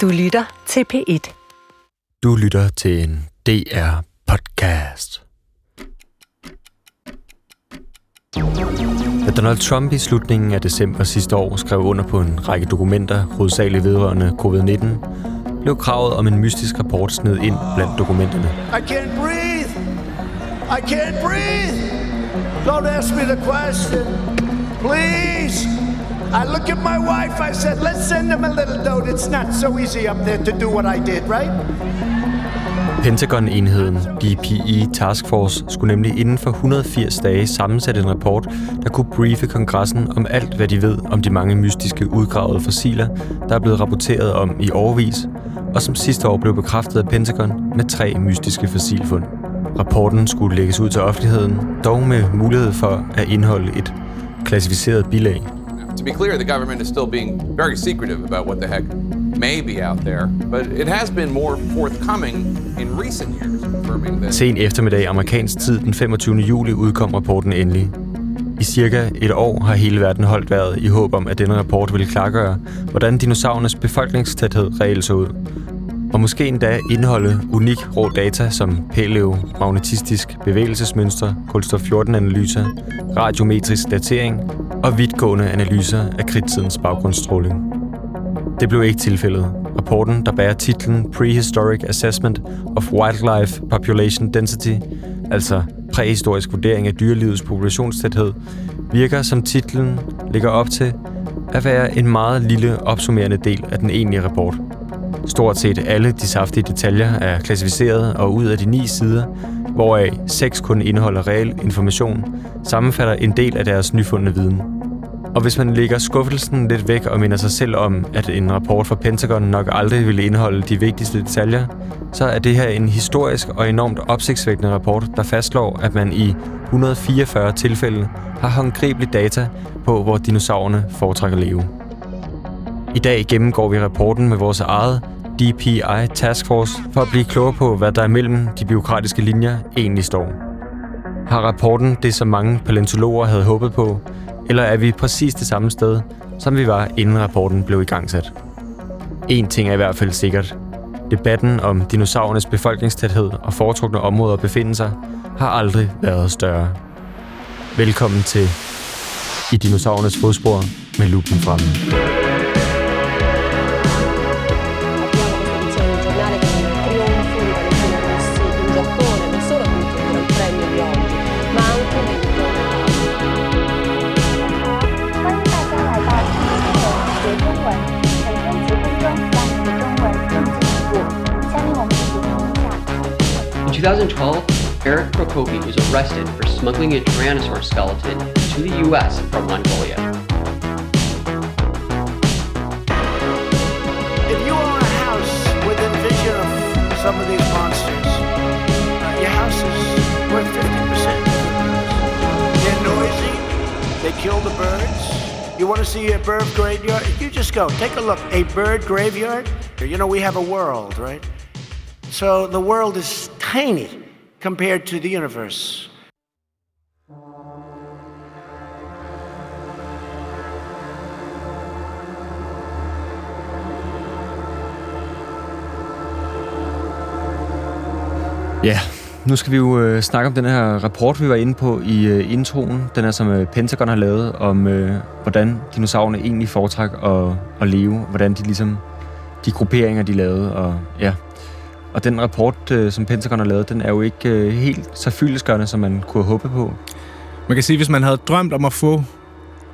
Du lytter til P1. Du lytter til en DR-podcast. Da Donald Trump i slutningen af december sidste år skrev under på en række dokumenter, hovedsageligt vedrørende covid-19, blev kravet om en mystisk rapport sned ind blandt dokumenterne. I can't breathe. I can't breathe. Don't ask me the question. Please. I look at my wife. I said, let's send him a little note. It's not so easy up there to do what I did, right? Pentagon-enheden DPE Task Force skulle nemlig inden for 180 dage sammensætte en rapport, der kunne briefe kongressen om alt, hvad de ved om de mange mystiske udgravede fossiler, der er blevet rapporteret om i årvis, og som sidste år blev bekræftet af Pentagon med tre mystiske fossilfund. Rapporten skulle lægges ud til offentligheden, dog med mulighed for at indeholde et klassificeret bilag. To be clear, the government is still being very secretive about what the heck may be out there, but it has been more forthcoming in recent years, confirming that. Sen eftermiddag amerikansk tid den 25. juli udkom rapporten endelig. I cirka et år har hele verden holdt vejret i håb om, at denne rapport ville klargøre, hvordan dinosaurernes befolkningstæthed reelt så ud. Og måske endda indeholde unik rå data som paleomagnetistisk bevægelsesmønster, kulstof-14-analyser, radiometrisk datering og vidtgående analyser af kridtidens baggrundsstråling. Det blev ikke tilfældet. Rapporten, der bærer titlen Prehistoric Assessment of Wildlife Population Density, altså præhistorisk vurdering af dyrelivets populationstæthed, virker som titlen ligger op til at være en meget lille opsummerende del af den egentlige rapport. Stort set alle de saftige detaljer er klassificeret, og ud af de ni sider, hvoraf seks kun indeholder reel information, sammenfatter en del af deres nyfundne viden. Og hvis man lægger skuffelsen lidt væk og minder sig selv om, at en rapport fra Pentagon nok aldrig ville indeholde de vigtigste detaljer, så er det her en historisk og enormt opsigtsvækkende rapport, der fastslår, at man i 144 tilfælde har håndgribelig data på, hvor dinosaurerne foretrækker at leve. I dag gennemgår vi rapporten med vores eget DPI Task Force for at blive klogere på, hvad der imellem de biokratiske linjer egentlig står. Har rapporten det, som mange paleontologer havde håbet på, eller er vi præcis det samme sted, som vi var, inden rapporten blev igangsat? En ting er i hvert fald sikkert. Debatten om dinosaurernes befolkningstæthed og foretrukne områder befinde sig, har aldrig været større. Velkommen til I dinosaurernes fodspor med lupen fremme. 2012, Eric Prokopi was arrested for smuggling a Tyrannosaur skeleton to the U.S. from Mongolia. If you own a house within vision of some of these monsters, uh, your house is worth 50%. They're noisy. They kill the birds. You want to see a bird graveyard? You just go. Take a look. A bird graveyard? You know, we have a world, right? So the world is tiny compared to the universe. Ja, nu skal vi jo øh, snakke om den her rapport, vi var inde på i øh, introen. Den er, som øh, Pentagon har lavet, om øh, hvordan dinosaurerne egentlig foretræk at, at leve. Hvordan de ligesom, de grupperinger, de lavede. Og, ja og den rapport, øh, som Pentagon har lavet, den er jo ikke øh, helt så fyldesgørende, som man kunne håbe på. Man kan sige, at hvis man havde drømt om at få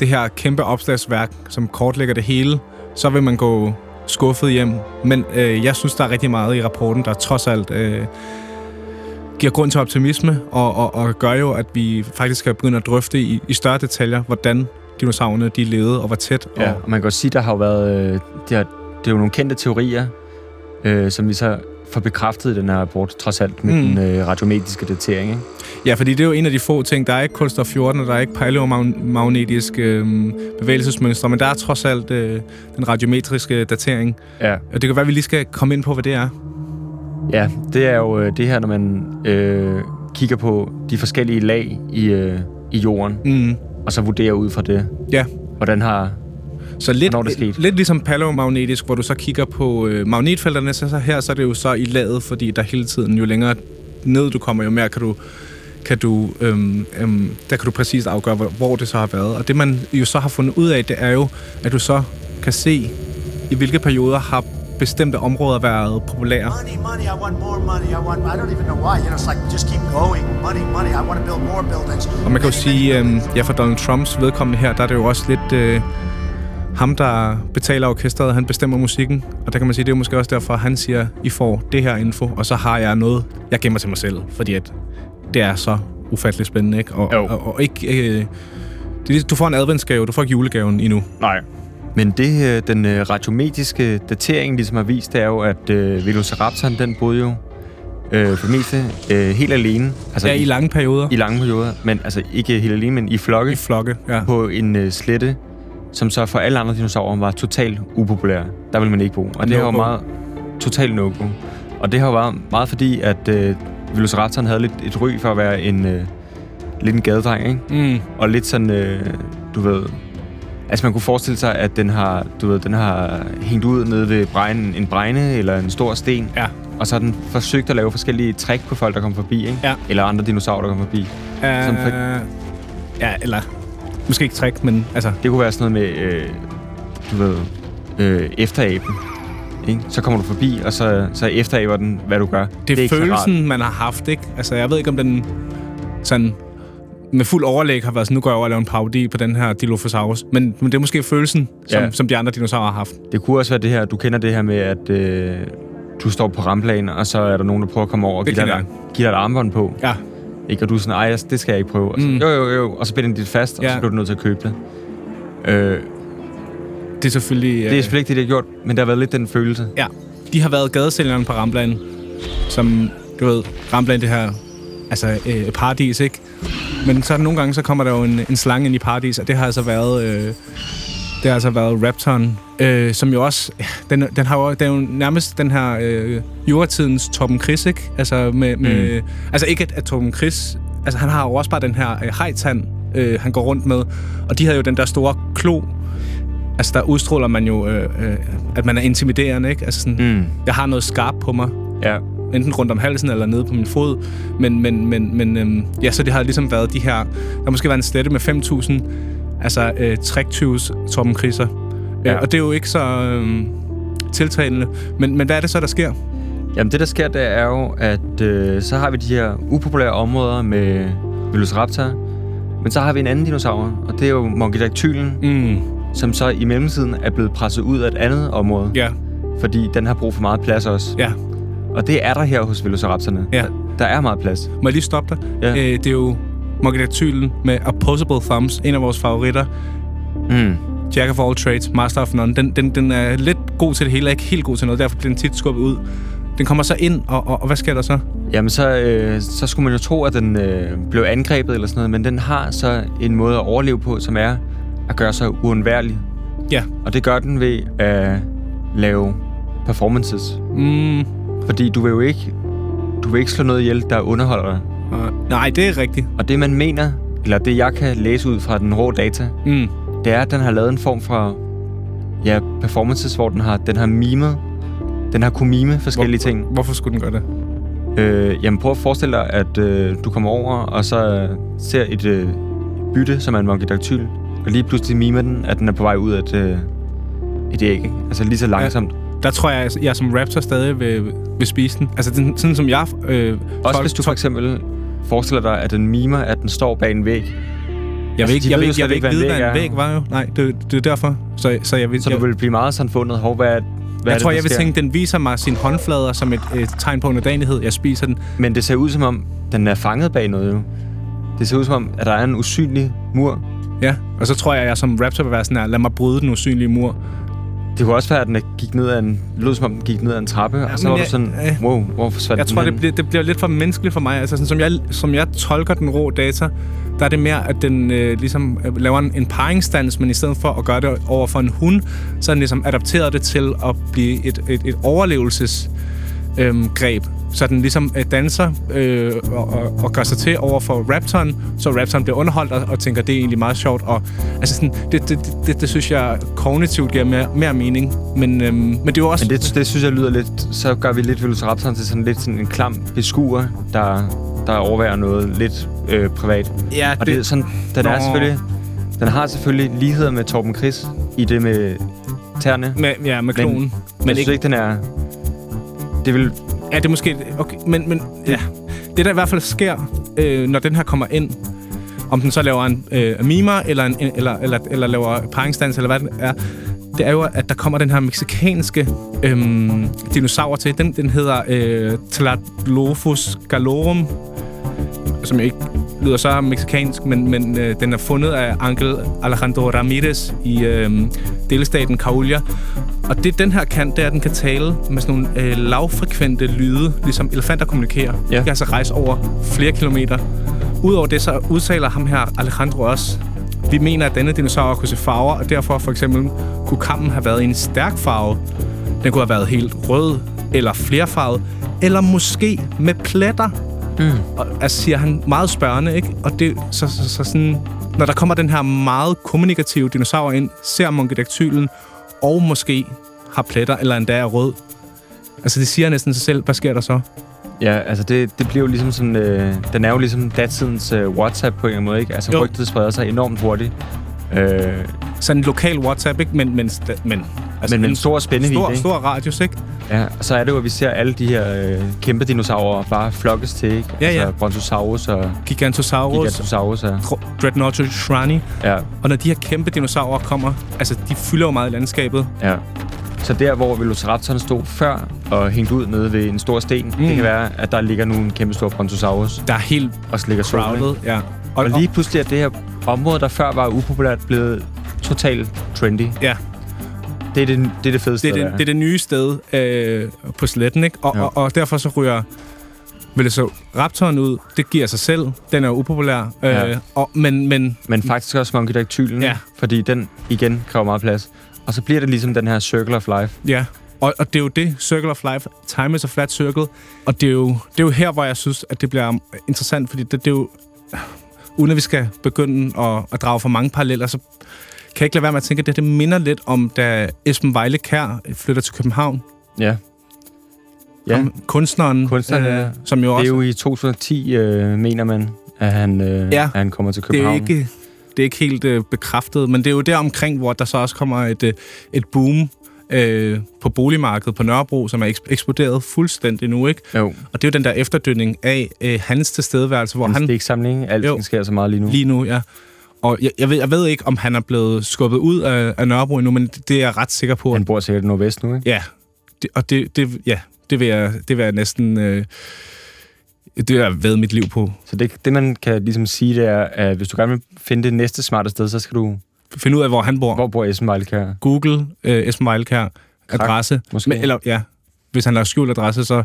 det her kæmpe opslagsværk, som kortlægger det hele, så vil man gå skuffet hjem. Men øh, jeg synes, der er rigtig meget i rapporten, der trods alt øh, giver grund til optimisme, og, og, og gør jo, at vi faktisk kan begynde at drøfte i, i større detaljer, hvordan dinosaurerne de levede og hvor tæt. Ja, Og, og man kan også sige, der har jo været... Øh, det, har, det er jo nogle kendte teorier, øh, som vi så får bekræftet den her rapport, trods alt med. Mm. den øh, radiometriske datering. Ikke? ja, fordi det er jo en af de få ting. Der er ikke kulstof 14, og der er ikke paleomagnetiske øh, bevægelsesmønstre, men der er trods alt øh, den radiometriske datering. Ja. Og det kan være, at vi lige skal komme ind på, hvad det er. Ja, det er jo øh, det her, når man øh, kigger på de forskellige lag i, øh, i jorden, Mm. og så vurderer ud fra det, Ja, hvordan har Så lidt, det skete. lidt ligesom palomagnetisk, hvor du så kigger på øh, magnetfelterne, så, så her så er det jo så i laget, fordi der hele tiden, jo længere ned du kommer, jo mere kan du, kan du, øhm, øhm, der kan du præcis afgøre, hvor, hvor det så har været. Og det man jo så har fundet ud af, det er jo, at du så kan se, i hvilke perioder har bestemte områder været populære. Money, money, I want more money. I want, I don't even know why. You know, it's like, just keep going. Money, money, I want to build more buildings. Og man kan jo sige, øhm, ja, for Donald Trumps vedkommende her, der er det jo også lidt øh, ham, der betaler orkestret, han bestemmer musikken. Og der kan man sige, det er måske også derfor, han siger, I får det her info, og så har jeg noget, jeg gemmer til mig selv. Fordi at det er så ufattelig spændende, ikke? Og, Jo. og, og ikke... Øh, det, du får en adventsgave, du får ikke julegaven endnu. Nej. Men det, øh, den øh, radiomediske datering ligesom har vist, det er jo, at øh, Velociraptoren, den boede jo øh, for det meste øh, helt alene. Altså Ja, i lange perioder. i lange perioder. Men altså ikke helt alene, men i flokke I flokke, ja. på en øh, slette, som så for alle andre dinosaurer var totalt upopulær. Der ville man ikke bo. Og det jo No-go. meget totalt no -go. Og det har jo været meget fordi, at øh, Velociraptoren havde lidt et ry for at være en øh, lidt en gadedreng, ikke? Mm. Og lidt sådan, øh, du ved... Altså man kunne forestille sig, at den har, du ved, den har hængt ud nede ved bregnen, en bregne eller en stor sten. Ja. Og så har den forsøgt at lave forskellige trick på folk, der kommer forbi, ikke? Ja. Eller andre dinosaurer, der kommer forbi. Som for- Uh, ja, eller... Måske ikke trick, men altså... Det kunne være sådan noget med, øh, du ved, øh, efteraben. Ikke? Så kommer du forbi, og så, så efteraber den, hvad du gør. Det er, så rart. følelsen, man har haft, ikke? Altså, jeg ved ikke, om den sådan med fuld overlæg har været sådan, nu går jeg over og laver en parodi på den her Dilophosaurus. Men, men det er måske følelsen, som, Ja. som de andre dinosaurer har haft. Det kunne også være det her, du kender det her med, at øh, du står på ramplanen, og så er der nogen, der prøver at komme over og Det give dig, kender give dig et armbånd på. Ja, Ikke? Og du er sådan, ej, det skal jeg ikke prøve. Og så, Mm. Jo, jo, jo. Og så binder de det fast, og Ja. så bliver du nødt til at købe det. Øh, det er selvfølgelig... det er selvfølgelig ikke det, de har gjort, men der har været lidt den følelse. Ja, de har været gadesælgerne på Ramblan, som, du ved, Ramblan det her, altså øh, paradis, ikke? Men så nogle gange, så kommer der jo en, en slange ind i paradis, og det har altså været, øh, det har altså været Raptoren, øh, som jo også, den, den har jo, den er jo nærmest den her øh, juratidens Torben Chris, ikke? Altså, med, med, altså ikke at, at Torben Chris, altså han har jo også bare den her øh, hejtand, øh, han går rundt med, og de havde jo den der store klo, altså der udstråler man jo, øh, øh, at man er intimiderende, ikke? Altså sådan, Mm. jeg har noget skarpt på mig, Ja. enten rundt om halsen eller nede på min fod. Men, men, men, men øhm, ja, så det har ligesom været de her... Der måske været en slette med 5.000 altså øh, træktyves Torben Kriser. Ja. Ja. Øh, og det er jo ikke så øhm, tiltalende. Men, men hvad er det så, der sker? Jamen det, der sker, det er jo, at øh, så har vi de her upopulære områder med Velociraptor, men så har vi en anden dinosaur, og det er jo Monkeydaktyllen, Mm, som så i mellemtiden er blevet presset ud af et andet område, ja, fordi den har brug for meget plads også. ja. Og det er der her hos Velociraptorerne. Ja. Der er meget plads. Må jeg lige stoppe dig? Ja. Øh, det er jo Monkeydaktyllen med Opposable Thumbs, en af vores favoritter. Mm. Jack of all trades, master of none. Den, den, den er lidt god til det hele, ikke helt god til noget. Derfor bliver den tit skubbet ud. Den kommer så ind, og, og, og hvad sker der så? Jamen, så, øh, så skulle man jo tro, at den øh, blev angrebet eller sådan noget, men den har så en måde at overleve på, som er at gøre sig uundværlig. Ja. Og det gør den ved at lave performances. Mm, Fordi du vil jo ikke, du vil ikke slå noget ihjel, der underholder dig. Og, nej, det er rigtigt. Og det, man mener, eller det, jeg kan læse ud fra den rå data, Mm. det er, at den har lavet en form for ja, performances, hvor den har, den har mimet, den har kunne mime forskellige Hvor- ting. Hvorfor skulle den gøre det? Øh, jamen prøv at forestille dig, at øh, du kommer over, og så øh, ser et øh, bytte, som er en monkeydaktyle, og lige pludselig mimer den, at den er på vej ud af et, øh, et æg, ikke? Altså lige så langsomt. Der tror jeg, at jeg som raptor stadig vil, vil spise den. Altså, den, sådan som jeg... Øh, Også tol- hvis du for eksempel forestiller dig, at den mimer, at den står bag en væg. Jeg vil Altså, ikke, de jeg ved slet jeg vil ikke, vide, hvad en væg var jo. Nej, det, det er derfor. Så, så jeg vil... Så jeg, du vil blive meget sådan fundet, hov, hvad, er- hvad jeg er tror, det, jeg vil tænke, den viser mig sine håndflader som et, et tegn på underdanighed. Jeg spiser den. Men det ser ud som om, den er fanget bag noget jo. Det ser ud som om, at der er en usynlig mur. Ja. Og så tror jeg, at jeg som raptor vil være sådan her, lad mig bryde den usynlige mur. Det kunne også være, at den gik ned ad en, lød som om, den gik ned ad en trappe, ja, og så var jeg- du sådan, øh, wow, hvor forsvandt Jeg tror, det bliver, det bliver lidt for menneskeligt for mig. Altså, sådan, som, jeg, som jeg tolker den rå data, der er det mere, at den øh, ligesom øh, laver en, en paringsdans, men i stedet for at gøre det over for en hund, så er den ligesom adapteret det til at blive et, et, et overlevelsesgreb. Øhm, greb. Så den ligesom øh, danser øh, og, og, og gør sig til over for Raptoren, så Raptoren bliver underholdt og, og tænker, det er egentlig meget sjovt. Og, altså sådan, det, det, det, det, det synes jeg kognitivt giver mere, mere mening. Men, øhm, men det er jo også... Men det, det synes jeg lyder lidt... Så gør vi lidt Velociraptoren til sådan lidt sådan en klam beskuer, der, der overværer noget lidt øh, privat. Ja, Og det, det sådan, den er Nå. selvfølgelig... Den har selvfølgelig ligheder med Torben Chris i det med tæerne. Med, ja, med klonen. Men, Men jeg synes ikke, den er... Det vil... Ja, det er måske... Okay, men, men ja. Det, der i hvert fald sker, øh, når den her kommer ind, om den så laver en øh, mimer, eller, en, eller, eller, eller laver paringsdans, eller hvad det er, det er jo, at der kommer den her meksikanske øhm, dinosaur til. Den, den hedder øh, Tlatlophus galorum, som jo ikke lyder så meksikansk, men, men øh, den er fundet af Angel Alejandro Ramirez i øh, delstaten Coahuila. Og det, den her kan, det er, at den kan tale med sådan nogle øh, lavfrekvente lyde, ligesom elefanter kommunikerer. Ja. De kan altså rejse over flere kilometer. Udover det, så udtaler ham her Alejandro også, vi mener, at denne dinosaur kunne se farver, og derfor for eksempel kunne kammen have været i en stærk farve. Den kunne have været helt rød, eller flerfarvet, eller måske med pletter. Mm. Og, altså siger han meget spørgende, ikke? Og det, så, så, så sådan, når der kommer den her meget kommunikative dinosaur ind, ser monkidactylen, og måske har pletter, eller endda er rød. Altså, det siger næsten sig selv. Hvad sker der så? Ja, altså det, det bliver jo ligesom sådan... Øh, den er jo ligesom datidens øh, WhatsApp på en eller anden måde, ikke? Altså Jo. rygtet spreder sig enormt hurtigt. Øh, Sådan en lokal WhatsApp, ikke? Men, men, men, altså men med en stor spændvidde, stor, ikke? stor radius, ikke? Ja, og så er det jo, at vi ser alle de her øh, kæmpe dinosaurer bare flokkes til, ikke? Ja, altså, ja. Brontosaurus og Gigantosaurus, Gigantosaurus. Og, Dr- Dreadnoughtus shrani. ja, Og når de her kæmpe dinosaurer kommer, altså, de fylder jo meget i landskabet. ja. Så der, hvor Velociraptoren stod før og hængt ud nede ved en stor sten, mm. det kan være, at der ligger nu en kæmpe stor Brontosaurus Der er helt og ligger crowded, ja. Og, Og lige pludselig er det her område, der før var upopulært, blevet totalt trendy. ja, Det er det, det, er det fedeste. det er det, det er det nye sted øh, på sletten, ikke? Og, Ja. og, og derfor så ryger Velociraptoren ud. Det giver sig selv. Den er upopulær. Øh, Ja. og, men, men Men faktisk også Monkey Ja. fordi den igen kræver meget plads. Og så bliver det ligesom den her Circle of Life. Ja, og, og det er jo det, Circle of Life, time is a flat circle, og det er jo, det er jo her, hvor jeg synes, at det bliver interessant, fordi det, det er jo, uden at vi skal begynde at, at drage for mange paralleller, så kan jeg ikke lade være med at tænke, at det, det minder lidt om, da Esben Vejle Kær flytter til København. Ja. Ja, Om kunstneren, Kunstneren, ja. som jo det også... er jo i 2010, øh, mener man, at han, øh, Ja. at han kommer til det er København. ikke, det er ikke helt øh, bekræftet, men det er jo der omkring, hvor der så også kommer et, øh, et boom øh, på boligmarkedet på Nørrebro, som er eks- eksploderet fuldstændig nu, ikke? Jo, Og det er jo den der efterdønning af øh, hans tilstedeværelse, hvor hans han stiksamling, alting Jo. sker så meget lige nu. lige nu, ja. Og jeg, jeg, ved, jeg ved ikke, om han er blevet skubbet ud af, af Nørrebro endnu, men det, det er jeg ret sikker på. Han bor sikkert i Nordvest nu, ikke? Ja, det, og det, det, ja, det, vil jeg, det vil jeg næsten... Øh, det vil jeg ved mit liv på. Så det, det, man kan ligesom sige, det er, at hvis du gerne vil finde det næste smarte sted, så skal du... Finde ud af, hvor han bor. Hvor bor Esben Vejlekær? Google øh, Esben Vejlkær, adresse. måske. Men, eller ja, hvis han har skjult adresse, så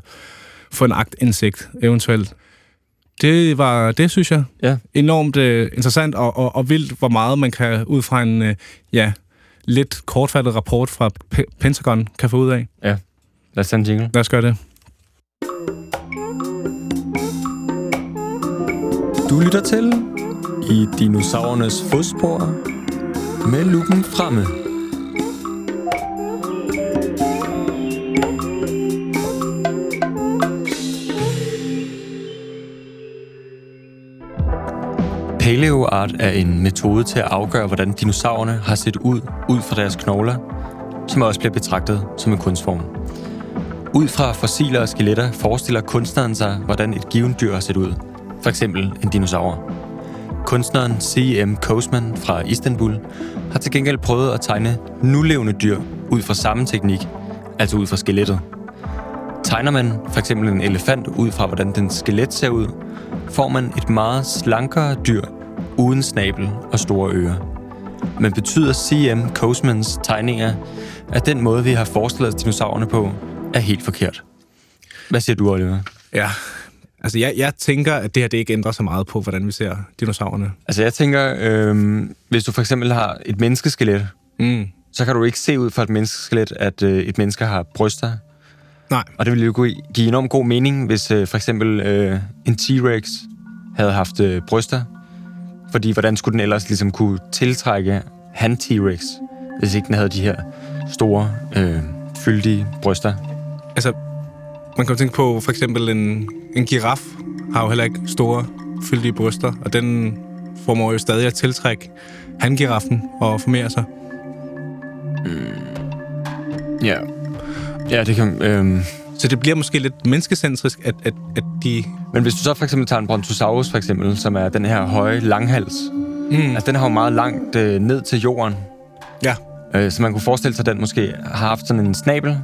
få en aktindsigt eventuelt. Det var det, synes jeg. Ja. Enormt øh, interessant og, og, og vildt, hvor meget man kan ud fra en øh, ja, lidt kortfattet rapport fra P- Pentagon kan få ud af. Lad os en jingle. Lad os gøre det. Du lytter til i dinosaurernes fodspor med lupen fremme. Paleoart er en metode til at afgøre, hvordan dinosaurerne har set ud ud fra deres knogler, som også bliver betragtet som en kunstform. Ud fra fossiler og skeletter forestiller kunstneren sig, hvordan et givet dyr har set ud. For eksempel en dinosaur. Kunstneren C.M. Kosman fra Istanbul har til gengæld prøvet at tegne nulevende dyr ud fra samme teknik, altså ud fra skelettet. Tegner man for eksempel en elefant ud fra, hvordan den skelet ser ud, får man et meget slankere dyr uden snabel og store ører. Men betyder C.M. Kosmans tegninger, at den måde, vi har forestillet os dinosaurerne på, er helt forkert? Hvad siger du, Oliver? Ja. Altså, jeg, jeg tænker, at det her det ikke ændrer så meget på, hvordan vi ser dinosaurerne. Altså, jeg tænker, øh, hvis du for eksempel har et menneskeskelet, Mm. så kan du ikke se ud fra et menneskeskelet, at øh, et menneske har bryster Nej. Og det ville jo kunne give enormt god mening, hvis øh, for eksempel øh, en T-Rex havde haft øh, bryster. Fordi hvordan skulle den ellers ligesom kunne tiltrække han T-Rex, hvis ikke den havde de her store, øh, fyldige bryster? Altså, man kan jo tænke på for eksempel en, en giraf har jo heller ikke store, fyldige bryster, og den formår jo stadig at tiltrække hangiraffen og formere sig. Ja. Ja, det kan... Øh, Så det bliver måske lidt menneskecentrisk, at, at, at de... Men hvis du så for eksempel tager en Brontosaurus, for eksempel, som er den her høje langhals, mm. altså den har jo meget langt øh, ned til jorden, Ja, øh, så man kunne forestille sig, at den måske har haft sådan en snabel,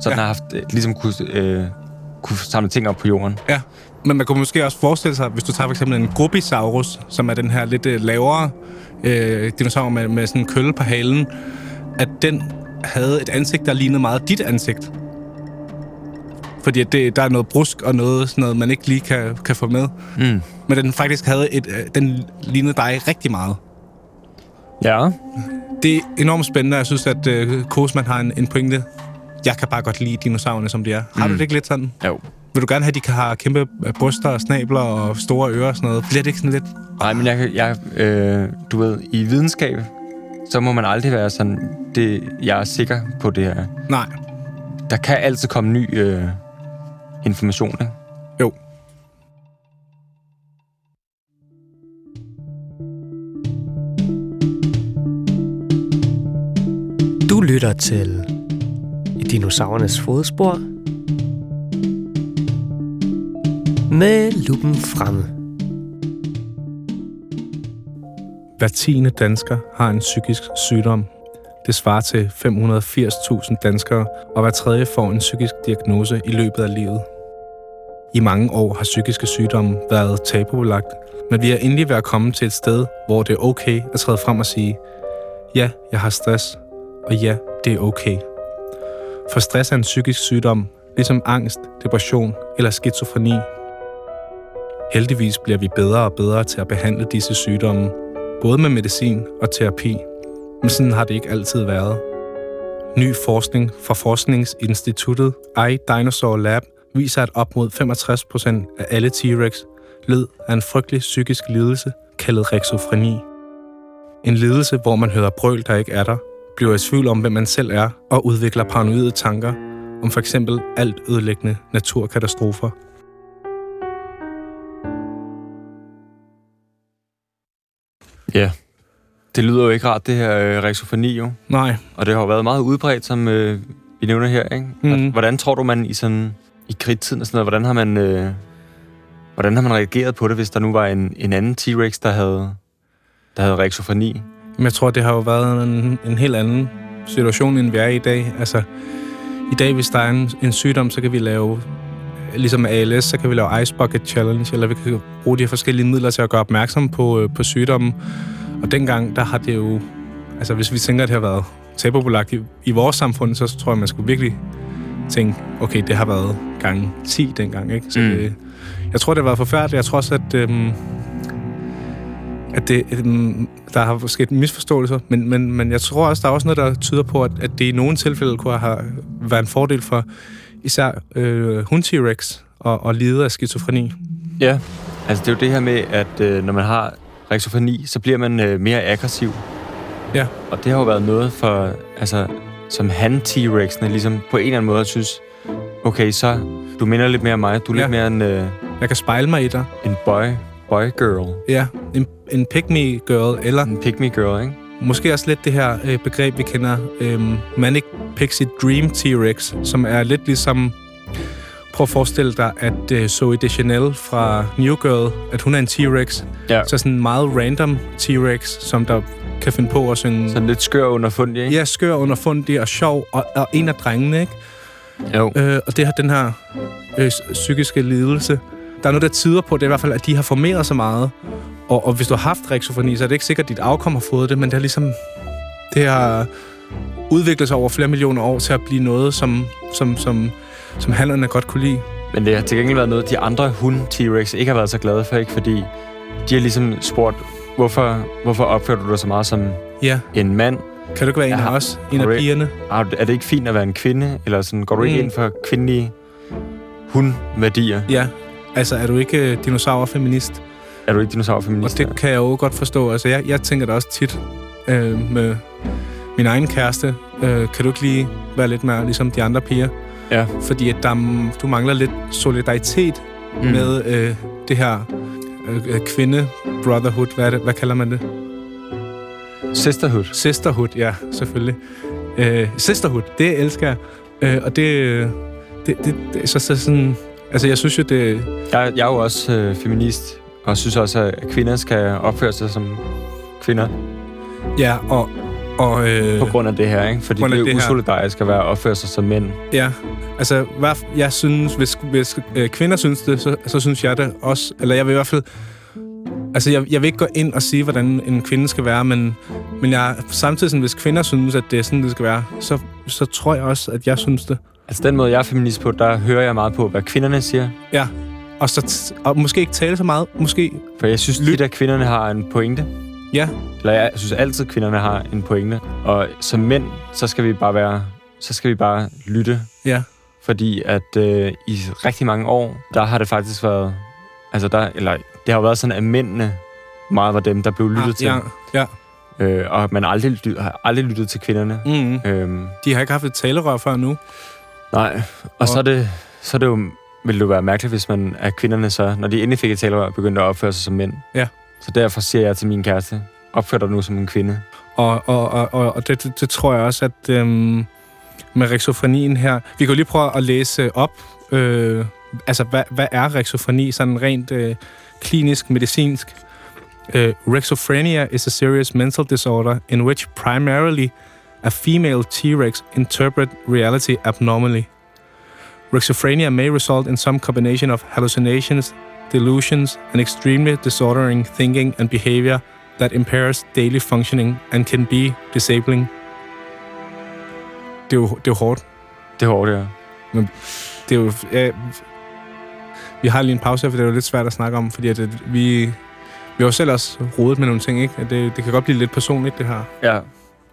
så ja. Den har haft, øh, ligesom kunne, øh, kunne samle ting op på jorden. ja. Men man kunne måske også forestille sig, hvis du tager for eksempel en Grubisaurus, som er den her lidt øh, lavere øh, dinosaur med, med sådan en kølle på halen, at den havde et ansigt, der lignede meget dit ansigt. Fordi det, der er noget brusk og noget, sådan noget, man ikke lige kan, kan få med. Mm. Men den faktisk havde et... øh, Den lignede dig rigtig meget. Ja. Det er enormt spændende, jeg synes, at øh, Kosman har en, en pointe. Jeg kan bare godt lide dinosaurerne, som de er. Har mm. du det ikke lidt sådan? Jo. Vil du gerne have, at de kan have kæmpe øh, bryster og snabler og store ører og sådan noget? Bliver det ikke sådan lidt... Nej, men jeg, jeg øh, du ved, i videnskab, så må man aldrig være sådan, det, jeg er sikker på det her. Nej. Der kan altid komme ny øh, information, ikke? Jo. Du lytter til I dinosaurernes fodspor med lupen fremme. Hver tiende dansker har en psykisk sygdom. Det svarer til 580.000 danskere, og hver tredje får en psykisk diagnose i løbet af livet. I mange år har psykiske sygdomme været tabubelagt, men vi er endelig ved at komme til et sted, hvor det er okay at træde frem og sige, ja, jeg har stress, og ja, det er okay. For stress er en psykisk sygdom, ligesom angst, depression eller skizofreni. Heldigvis bliver vi bedre og bedre til at behandle disse sygdomme, både med medicin og terapi. Men sådan har det ikke altid været. Ny forskning fra Forskningsinstituttet iDinosaur Lab viser, at op mod 65% af alle T-Rex led af en frygtelig psykisk lidelse, kaldet rexofreni. En lidelse, hvor man hører brøl, der ikke er der, bliver i tvivl om, hvem man selv er, og udvikler paranoide tanker om for eksempel alt ødelæggende naturkatastrofer. Ja. Det lyder jo ikke rart, det her øh, rexofoni jo. Nej, Og det har jo været meget udbredt, som øh, vi nævner her, ikke? Mm. Hvordan tror du, man i sådan i kridttiden og sådan noget, hvordan har man, øh, hvordan har man reageret på det, hvis der nu var en, en anden T-Rex, der havde, der havde rexofoni? Men jeg tror, det har jo været en, en helt anden situation, end vi er i dag. Altså, i dag, hvis der er en, en sygdom, så kan vi lave, ligesom ALS, så kan vi lave Ice Bucket Challenge, eller vi kan bruge de her forskellige midler til at gøre opmærksom på, øh, på sygdommen. Og dengang, der har det jo... Altså, hvis vi tænker, at det har været tabubelagt i, i vores samfund, så tror jeg, man skulle virkelig tænke, okay, det har været gange 10 dengang, ikke? Så Mm. det, jeg tror, det har været forfærdeligt. Jeg tror også, at... Øhm, at det, øhm, der har sket misforståelser, men, men, men jeg tror også, der er også noget, der tyder på, at, at det i nogle tilfælde kunne have været en fordel for især øh, hun T-Rex og, og lide af skizofreni. Ja, altså det er jo det her med, at øh, når man har rexofoni, så bliver man øh, mere aggressiv. Ja. Og det har jo været noget for, altså, som han T-Rex'ene ligesom på en eller anden måde synes, okay, så du minder lidt mere om mig, du er Ja. lidt mere en, øh, Jeg kan spejle mig i dig. en boy, boy girl, Ja, en, en pick-me girl, eller en pick me girl, ikke? Måske også lidt det her øh, begreb, vi kender, øh, Manic Pixie Dream T-Rex, som er lidt ligesom... Prøv at forestille dig, at øh, Zoe Deschanel fra New Girl, at hun er en T-Rex. Ja. Så sådan en meget random T-Rex, som der kan finde på at synge... Sådan lidt skør underfundig, ikke? Ja, skør, underfundig og sjov, og, og en af drengene, ikke? Jo. Øh, og det har den her øh, psykiske lidelse. Der er noget, der tyder på, det er i hvert fald, at de har formeret så meget. Og, og hvis du har haft rexofoni, så er det ikke sikkert, at dit afkom har fået det, men det har ligesom... Det har udviklet sig over flere millioner år til at blive noget, som, som, som, som handlerne godt kunne lide. Men det har til gengæld været noget, de andre hund T-Rex ikke har været så glade for, ikke? Fordi de har ligesom spurgt, hvorfor, hvorfor opfører du dig så meget som Ja, en mand? Kan du ikke være en af os? En af pigerne? Er er det ikke fint at være en kvinde? Eller sådan, går du ikke Mm. ind for kvindelige hun-værdier? Ja. Altså, er du ikke øh, dinosaur-feminist? Er du ikke Og dinosaurfeminist? det kan jeg jo godt forstå. Altså, jeg, jeg tænker da også tit øh, med min egen kæreste. Øh, kan du ikke lige være lidt mere ligesom de andre piger? Ja. Fordi at der, er- du mangler lidt solidaritet mm. med øh, det her øh, øh, kvinde-brotherhood. Hvad, det? Hvad kalder man det? Sisterhood. Sisterhood, ja, selvfølgelig. Øh, sisterhood, det elsker jeg. Øh, og det, øh, det, det, det så, så sådan... Altså, jeg synes jo, det... Jeg, jeg er jo også øh, feminist, og synes også, at kvinder skal opføre sig som kvinder Ja, og... og øh, på grund af det her, ikke? Fordi det er det her. usolidarisk at være opføre sig som mænd. Ja, altså, hvad, jeg synes, hvis, hvis øh, kvinder synes det, så, så synes jeg det også. Eller jeg vil i hvert fald... Altså, jeg, jeg vil ikke gå ind og sige, hvordan en kvinde skal være, men, men jeg, samtidig, sådan, hvis kvinder synes, at det er sådan, det skal være, så, så tror jeg også, at jeg synes det. Altså den måde, jeg er feminist på, der hører jeg meget på, hvad kvinderne siger. Ja, og, så, og måske ikke tale så meget, måske... For jeg synes tit, at kvinderne har en pointe. Ja, Eller jeg synes altid, at kvinderne har en pointe. Og som mænd, så skal vi bare være... Så skal vi bare lytte. ja, Fordi at øh, i rigtig mange år, der har det faktisk været... Altså der, eller det har jo været sådan, at mændene meget var dem, der blev lyttet til. ja, ja. Øh, og man aldrig, har aldrig lyttet til kvinderne. Mm. Øhm, De har ikke haft et talerør før nu. nej, og, Og- så er det, så er det jo, ville det jo være mærkeligt, hvis man af kvinderne så, når de endelig fik et talerør, begyndte at opføre sig som mænd. Ja. Så derfor siger jeg til min kæreste, opfør dig nu som en kvinde. Og, og, og, og, og det, det, det tror jeg også, at øhm, med rexofrenien her... Vi kan jo lige prøve at læse op. Øh, altså, hvad, hvad er rexofreni sådan rent øh, klinisk, medicinsk? Øh, Rexophrenia is a serious mental disorder in which primarily a female T-Rex interpret reality abnormally. Rexophrenia may result in some combination of hallucinations, delusions, and extremely disordering thinking and behavior that impairs daily functioning and can be disabling. Det er jo, det er jo hårdt. Det er hårdt, ja. Det er jo... Ja, vi har lige en pause her, for det er jo lidt svært at snakke om, fordi at, at vi, vi har jo selv også rodet med nogle ting, ikke? At det, det kan godt blive lidt personligt, det her. ja.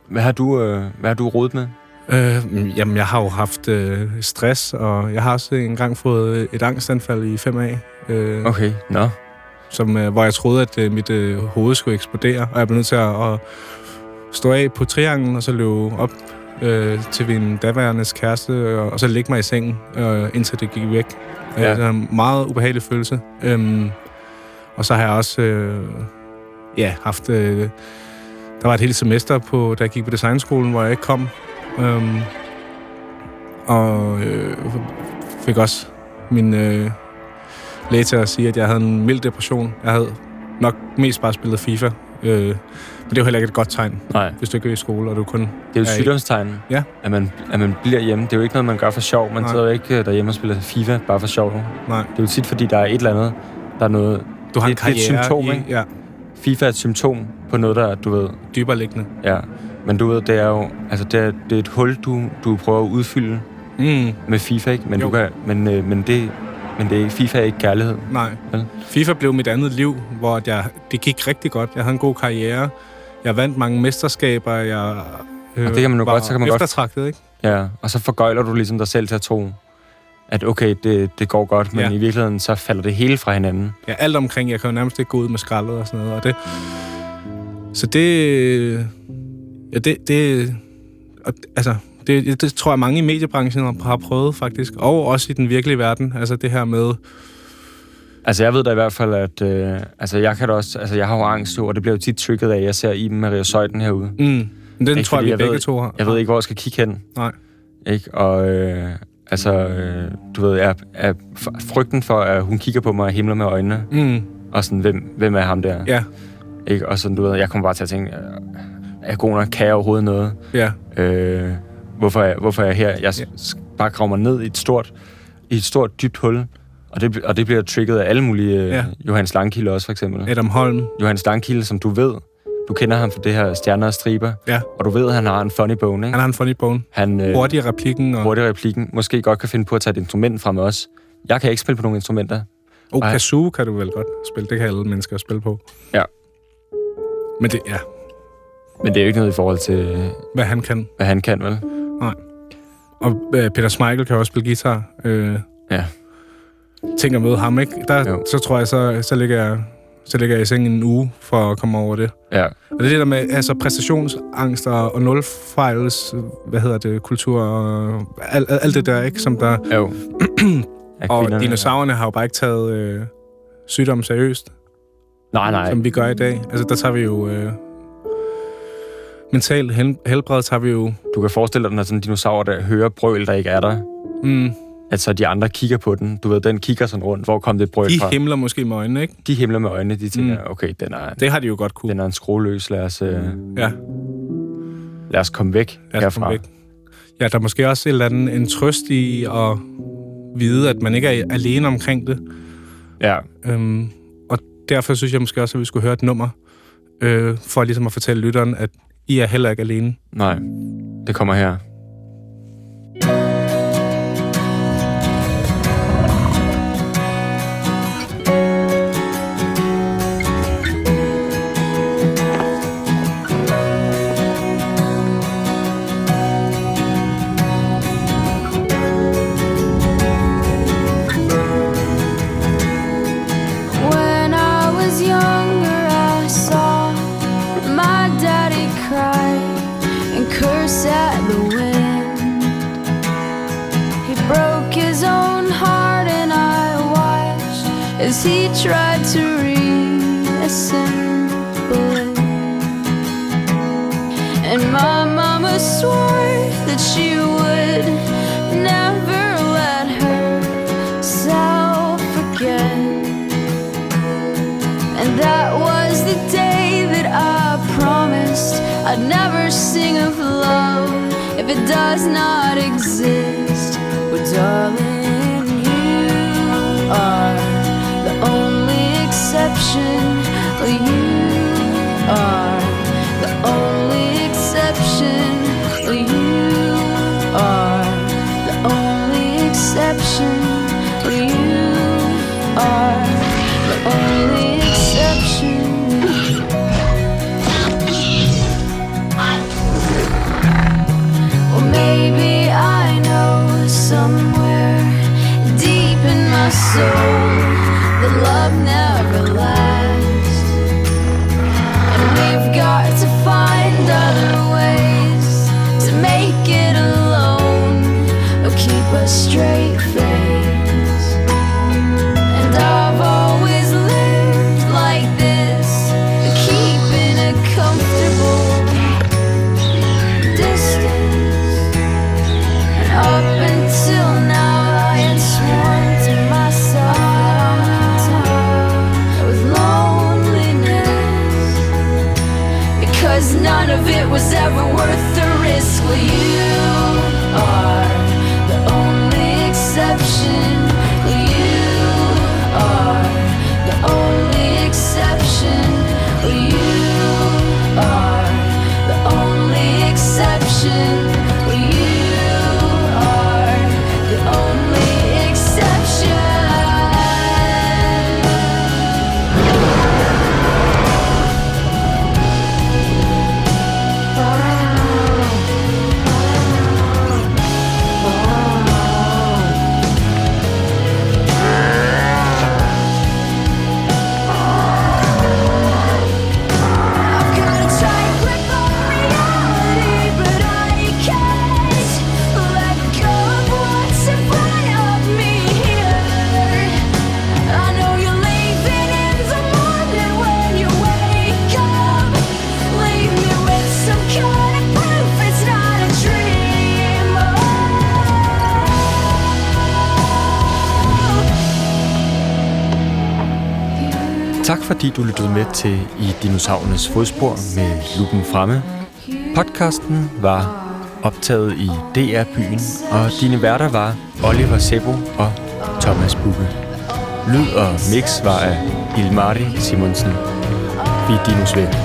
Hvad har du, øh, hvad har du rodet med? Øh, jamen, jeg har jo haft øh, stress, og jeg har også engang fået et angstanfald i 5A, øh, Okay, nå. som, øh, hvor jeg troede, at øh, mit øh, hoved skulle eksplodere, og jeg blev nødt til at, at stå af på trianglen, og så løbe op øh, til min daværende kæreste, og, og så lægge mig i sengen, øh, indtil det gik væk. Ja. Ja. Det er en meget ubehagelig følelse. Øhm, og så har jeg også øh, ja, haft... Øh, der var et helt semester, på, da jeg gik på designskolen, hvor jeg ikke kom. Øhm, og øh, fik også min øh, læge til at sige, at jeg havde en mild depression. Jeg havde nok mest bare spillet FIFA. Øh, men det er jo heller ikke et godt tegn, Nej, hvis du ikke er i skole, og du kun... det er jo et sygdomstegn, Ja. at, man, at man bliver hjemme. Det er jo ikke noget, man gør for sjov. Man Nej. sidder jo ikke øh, derhjemme og spiller FIFA bare for sjov. Nej, Det er jo tit, fordi der er et eller andet, der er noget... du har Det- en det er et karriere symptom, i, ikke? Ja, FIFA er et symptom på noget, der, du ved... dybere liggende. Ja, men du ved, det er jo... Altså, det er, det er et hul, du, du prøver at udfylde Mm, med FIFA, ikke? Men, Jo. du kan, men, øh, men, det, men det er, FIFA er ikke kærlighed. nej. Vel? FIFA blev mit andet liv, hvor at jeg, det gik rigtig godt. Jeg havde en god karriere. Jeg vandt mange mesterskaber. Jeg øh, Og det kan man jo godt- så kan man godt- ikke? Ja, og så forgøjler du ligesom dig selv til at tro, at okay, det, det går godt, men Ja. i virkeligheden så falder det hele fra hinanden. Ja, alt omkring. Jeg kan jo nærmest ikke gå ud med skraldet og sådan noget. Og det, så det... Ja, det... det og, altså, det, det tror jeg, mange i mediebranchen har- prøvet, faktisk. Og også i den virkelige verden. Altså det her med... Altså, jeg ved da i hvert fald, at øh, altså, jeg kan da også, altså, jeg har jo angst, jo, og det bliver jo tit trigget af, at jeg ser Iben Maria Søjden herude. Mm, den Ikke tror jeg, vi jeg begge ved- to har. Jeg ved ikke, hvor jeg skal kigge hen. Nej. Ikke? Og øh, altså, øh, du ved, er f- frygten for, at hun kigger på mig og himler med øjnene, Mm, og sådan, hvem, hvem er ham der? ja, Ikke? Og sådan, du ved, jeg kommer bare til at tænke, øh, er jeg god nok? Kan jeg overhovedet noget? ja. Øh, hvorfor, er, hvorfor er jeg her? Jeg Ja. bare graver ned i et stort, i et stort dybt hul, og det, og det bliver trigget af alle mulige... Ja. Ja. Johannes Langkilde også, for eksempel. Adam Holm. Johannes Langkilde, som du ved, du kender ham for det her stjerner og striber, Ja, og du ved, at han har en funny bone, ikke? han har en funny bone. Han øh, Hurtig replikken. Og, hurtig replikken, måske godt kan finde på at tage et instrument frem os. Jeg kan ikke spille på nogle instrumenter. Oh, kazoo kan du vel godt spille. Det kan alle mennesker spille på. Ja. Men det, ja. Men det er jo ikke noget i forhold til, hvad han kan. hvad han kan, vel? Og øh, Peter Smeichel kan også spille guitar. Øh, Ja. Tænk at møde ham, ikke? Der, Jo. så tror jeg, så, så, ligger jeg, så ligger jeg i sengen en uge for at komme over det. Ja. Og det er det der med altså præstationsangst og, og nulfejls, hvad hedder det, kultur og alt, alt alt det der, ikke? Som der, Jo. Og dinosaurerne har jo bare ikke taget øh, sygdommen seriøst, Nej, nej. som vi gør i dag. Altså der tager vi jo... Øh, mentalt hel, helbred tager vi jo... Du kan forestille dig, når sådan en dinosaur, der hører brøl, der ikke er der, Mm, at så de andre kigger på den. Du ved, den kigger sådan rundt. Hvor kom det brøl de fra? himler måske med øjnene, ikke? de himler med øjnene. De tænker, Mm. okay, den er, Det har de jo godt kunne. den er en skrueløs. Lad os, øh, Ja. lad os komme væk Lad os herfra. komme væk. Ja, der er måske også et eller andet, en trøst i at vide, at man ikke er alene omkring det. Ja. Øhm, og derfor synes jeg måske også, at vi skulle høre et nummer, øh, for ligesom at fortælle lytteren, at i er heller ikke alene. Nej, det kommer her. I'd never sing of love if it does not exist. Well, darling, keep us straight fordi du lyttede med til I Dinosaurernes Fodspor med lupen fremme. Podcasten var optaget i DR-byen, og dine værter var Oliver Sebo og Thomas Bugge. Lyd og mix var af Ilmari Simonsen. Vi er Dinos.